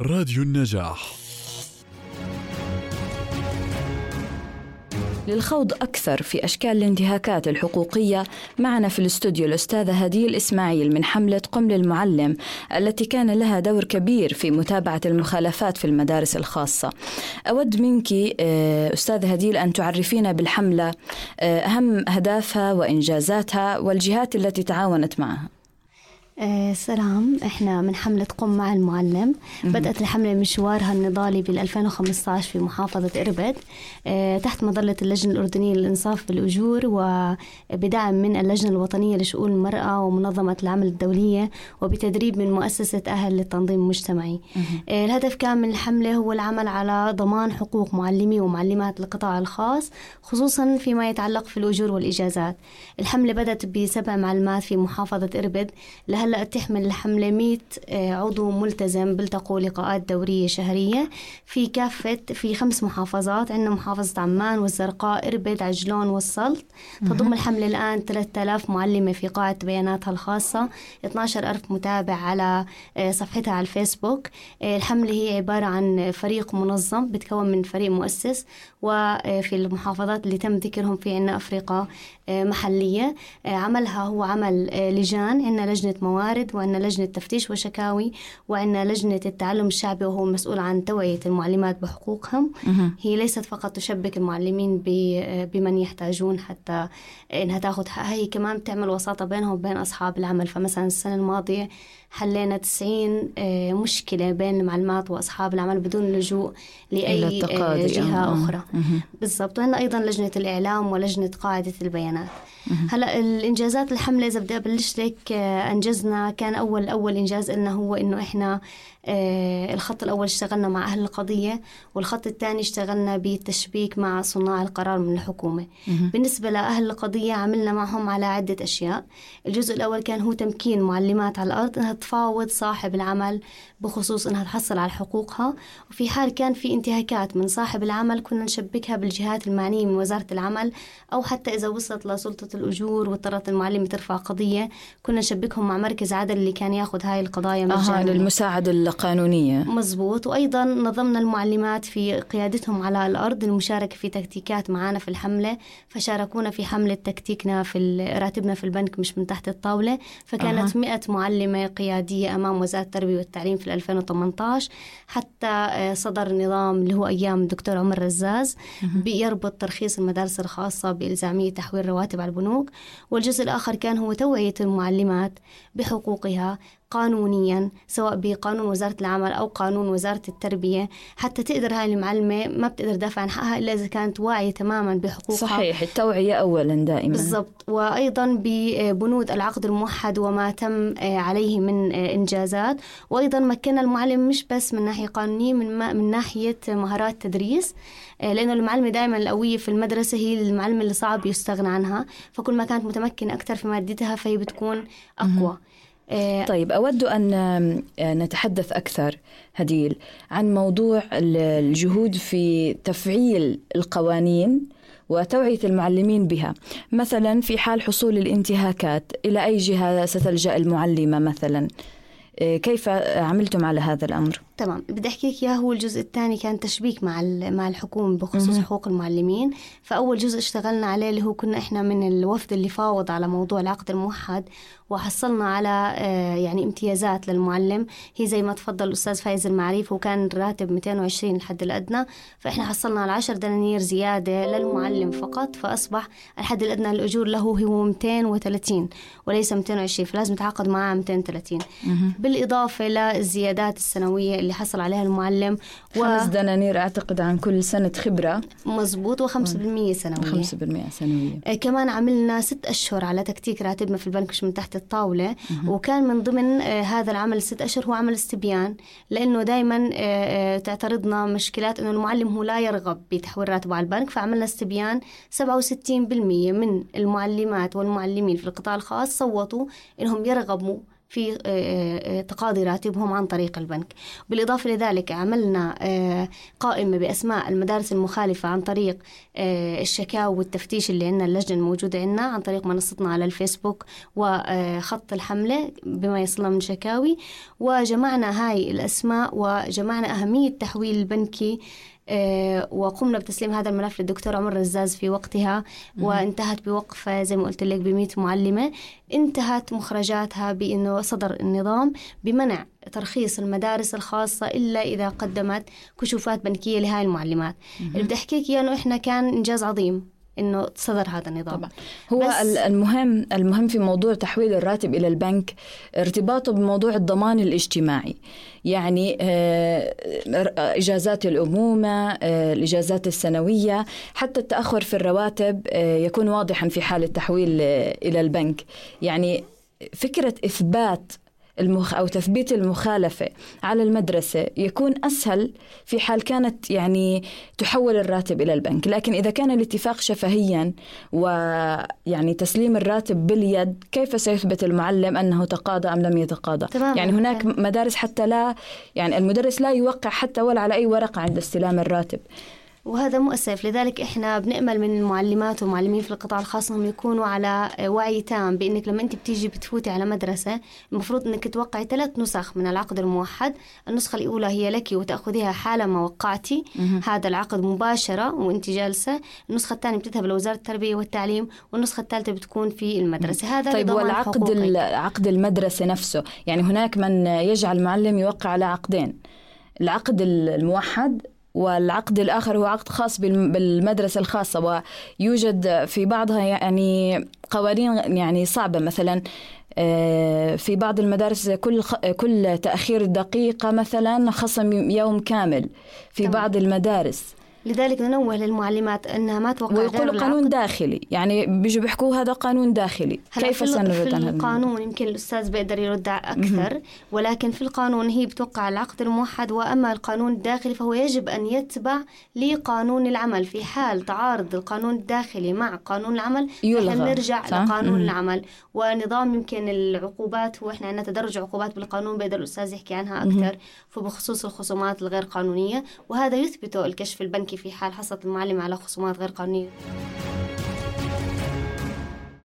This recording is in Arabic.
راديو النجاح. للخوض أكثر في أشكال الانتهاكات الحقوقية معنا في الاستوديو الأستاذة هديل إسماعيل من حملة قم للمعلم التي كان لها دور كبير في متابعة المخالفات في المدارس الخاصة. أود منك آه، أستاذة هديل أن تعرفينا بالحملة آه، أهم أهدافها وإنجازاتها والجهات التي تعاونت معها. سلام. إحنا من حملة قم مع المعلم. بدأت الحملة مشوارها النضالي بال 2015 في محافظة إربد آه تحت مظلة اللجنة الأردنية للإنصاف بالأجور وبدعم من اللجنة الوطنية لشؤون المرأة ومنظمة العمل الدولية وبتدريب من مؤسسة أهل للتنظيم المجتمعي. آه الهدف كان من الحملة هو العمل على ضمان حقوق معلمي ومعلمات القطاع الخاص خصوصا فيما يتعلق في الأجور والإجازات. الحملة بدأت بسبع معلمات في محافظة إربد لها هلأ تحمل الحملة 100 آه، عضو ملتزم بيلتقوا لقاءات دورية شهرية. في كافة في خمس محافظات عندنا محافظة عمان والزرقاء إربد عجلون والسلط. تضم الحملة الآن 3000 معلمة في قاعة بياناتها الخاصة. 12000 متابع على آه، صفحتها على الفيسبوك. آه، الحملة هي عبارة عن فريق منظم بتكون من فريق مؤسس. وفي المحافظات اللي تم ذكرهم في عنا أفريقيا محلية. عملها هو عمل لجان. عندنا لجنة موارد وعندنا لجنة تفتيش وشكاوي وعندنا لجنة التعلم الشعبي وهو مسؤول عن توعية المعلمات بحقوقهم. هي ليست فقط تشبك المعلمين بمن يحتاجون حتى إنها حقها هي كمان بتعمل وساطة بينهم وبين أصحاب العمل. فمثلا السنة الماضية حلينا 90 آه، مشكلة بين المعلمات وأصحاب العمل بدون لجوء لأي آه، جهة أخرى. بالضبط. وعندنا أيضا لجنة الإعلام ولجنة قاعدة البيانات. هلا الإنجازات الحملة إذا بدي أبلش لك آه، أنجزنا. كان أول أول إنجاز لنا هو إنه إحنا آه، الخط الأول اشتغلنا مع أهل القضية والخط الثاني اشتغلنا بالتشبيك مع صناع القرار من الحكومة. بالنسبة لأهل القضية عملنا معهم على عدة أشياء. الجزء الأول كان هو تمكين معلمات على الأرض أنها تفاوض صاحب العمل بخصوص أنها تحصل على حقوقها. وفي حال كان في انتهاكات من صاحب العمل كنا نشبكها بالجهات المعنية من وزارة العمل أو حتى إذا وصلت لسلطة الأجور واضطرت المعلمة ترفع قضية كنا نشبكهم مع مركز عدل اللي كان ياخذ هاي القضايا مجانا. آه للمساعدة قانونية. مزبوط. وأيضا نظمنا المعلمات في قيادتهم على الأرض المشاركة في تكتيكات معنا في الحملة فشاركونا في حملة تكتيكنا في راتبنا في البنك مش من تحت الطاولة فكانت أه. 100 معلمة قيادية أمام وزارة التربية والتعليم في 2018 حتى آه، صدر نظام اللي هو أيام الدكتور عمر رزاز بيربط ترخيص المدارس الخاصة بإلزامية تحويل رواتب على البنوك والجزء الآخر كان هو توعية المعلمات بحقوقها قانونيا سواء بقانون وزارة العمل أو قانون وزارة التربية. حتى تقدر هاي المعلمة ما بتقدر تدافع عن حقها إلا إذا كانت واعية تماما بحقوقها. صحيح التوعية أولا دائما. بالضبط. وأيضا ببنود العقد الموحد وما تم عليه من إنجازات. وأيضا مكنا المعلم مش بس من ناحية قانونية من, من ناحية مهارات تدريس لأنه المعلمة دائما القوية في المدرسة هي المعلمة اللي صعب يستغنى عنها. فكل ما كانت متمكنة أكثر في مادتها فهي بتكون أقوى. آه، طيب أود أن نتحدث أكثر هديل عن موضوع الجهود في تفعيل القوانين وتوعية المعلمين بها مثلا في حال حصول الانتهاكات إلى أي جهة ستلجأ المعلمة مثلا آه، كيف عملتم على هذا الأمر؟ تمام. بدي أحكي لك إياه هو الجزء الثاني كان تشبيك مع مع الحكومة بخصوص حقوق المعلمين. فأول جزء اشتغلنا عليه اللي هو كنا إحنا من الوفد اللي فاوض على موضوع العقد الموحد وحصلنا على آه، يعني امتيازات للمعلم. هي زي ما تفضل الأستاذ فايز المعريف وكان الراتب 220 الحد الأدنى. فإحنا حصلنا على 10 دنانير زيادة للمعلم فقط فأصبح الحد الأدنى للأجور له هو 230 وليس 220 فلازم يتعاقد معاه 230 بالإضافة للزيادات السنوية اللي حصل عليها المعلم و... خمس دنانير أعتقد عن كل سنة خبرة. مزبوط و5% سنوية. 5% سنوية. آه كمان عملنا ست أشهر على تكتيك راتبنا في البنك مش من تحت الطاولة. وكان من ضمن آه هذا العمل ست أشهر هو عمل استبيان لأنه دائما آه تعترضنا مشكلات أنه المعلم هو لا يرغب بتحويل راتبه على البنك. فعملنا استبيان 67% من المعلمات والمعلمين في القطاع الخاص صوتوا أنهم يرغبوا في آه، آه، تقاضي راتبهم عن طريق البنك. بالإضافة لذلك عملنا آه، قائمة بأسماء المدارس المخالفة عن طريق الشكاوى والتفتيش اللي عندنا اللجنة الموجودة عندنا عن طريق منصتنا على الفيسبوك وخط الحملة بما يصلنا من شكاوي. وجمعنا هاي الأسماء وجمعنا أهمية تحويل البنكي وقمنا بتسليم هذا الملف للدكتور عمر رزاز في وقتها وانتهت بوقفة زي ما قلت لك ب معلمة. انتهت مخرجاتها بأنه صدر النظام بمنع ترخيص المدارس الخاصة إلا إذا قدمت كشوفات بنكية لهاي المعلمات. اللي بدي أحكي لك أنه إحنا كان إنجاز عظيم. إنه صدر هذا النظام. طبعا. هو المهم المهم في موضوع تحويل الراتب إلى البنك ارتباطه بموضوع الضمان الاجتماعي. يعني آه، إجازات الأمومة آه، الإجازات السنوية حتى التأخر في الرواتب آه، يكون واضحا في حال التحويل إلى البنك. يعني فكرة إثبات المخ أو تثبيت المخالفة على المدرسة يكون أسهل في حال كانت يعني تحول الراتب إلى البنك. لكن إذا كان الاتفاق شفهيا ويعني تسليم الراتب باليد كيف سيثبت المعلم أنه تقاضى أم لم يتقاضى؟ تمام. يعني هناك مدارس حتى لا يعني المدرس لا يوقع حتى ولا على أي ورقة عند استلام الراتب. وهذا مؤسف لذلك إحنا بنأمل من المعلمات والمعلمين في القطاع الخاص أنهم يكونوا على وعي تام بإنك لما أنت بتيجي بتفوتي على مدرسة المفروض إنك توقعي ثلاث نسخ من العقد الموحد. النسخة الأولى هي لك وتأخذيها حالا ما وقعتي. هذا العقد مباشرة وأنت جالسة. النسخة الثانية بتذهب لوزارة التربية والتعليم والنسخة الثالثة بتكون في المدرسة. هذا طيب والعقد عقد المدرسة نفسه يعني هناك من يجعل المعلم يوقع على عقدين. العقد الموحد والعقد الآخر هو عقد خاص بالمدرسة الخاصة ويوجد في بعضها يعني قوانين يعني صعبة. مثلا آه، في بعض المدارس كل كل تأخير دقيقة مثلا خصم يوم كامل. في بعض المدارس لذلك ننوه للمعلمات أنها ما توقع ويقولوا قانون داخلي يعني بيجوا بيحكوا هذا قانون داخلي. كيف سنرد عن القانون يمكن الأستاذ بيقدر يرد أكثر ولكن في القانون هي بتوقع العقد الموحد وأما القانون الداخلي فهو يجب أن يتبع لقانون العمل. في حال تعارض القانون الداخلي مع قانون العمل يلغى نرجع صح؟ لقانون. العمل. ونظام يمكن العقوبات هو إحنا عندنا تدرج عقوبات بالقانون بيقدر الأستاذ يحكي عنها أكثر فبخصوص الخصومات الغير قانونية. وهذا يثبته الكشف البنكي في حال حصلت المعلمة على خصومات غير قانونية.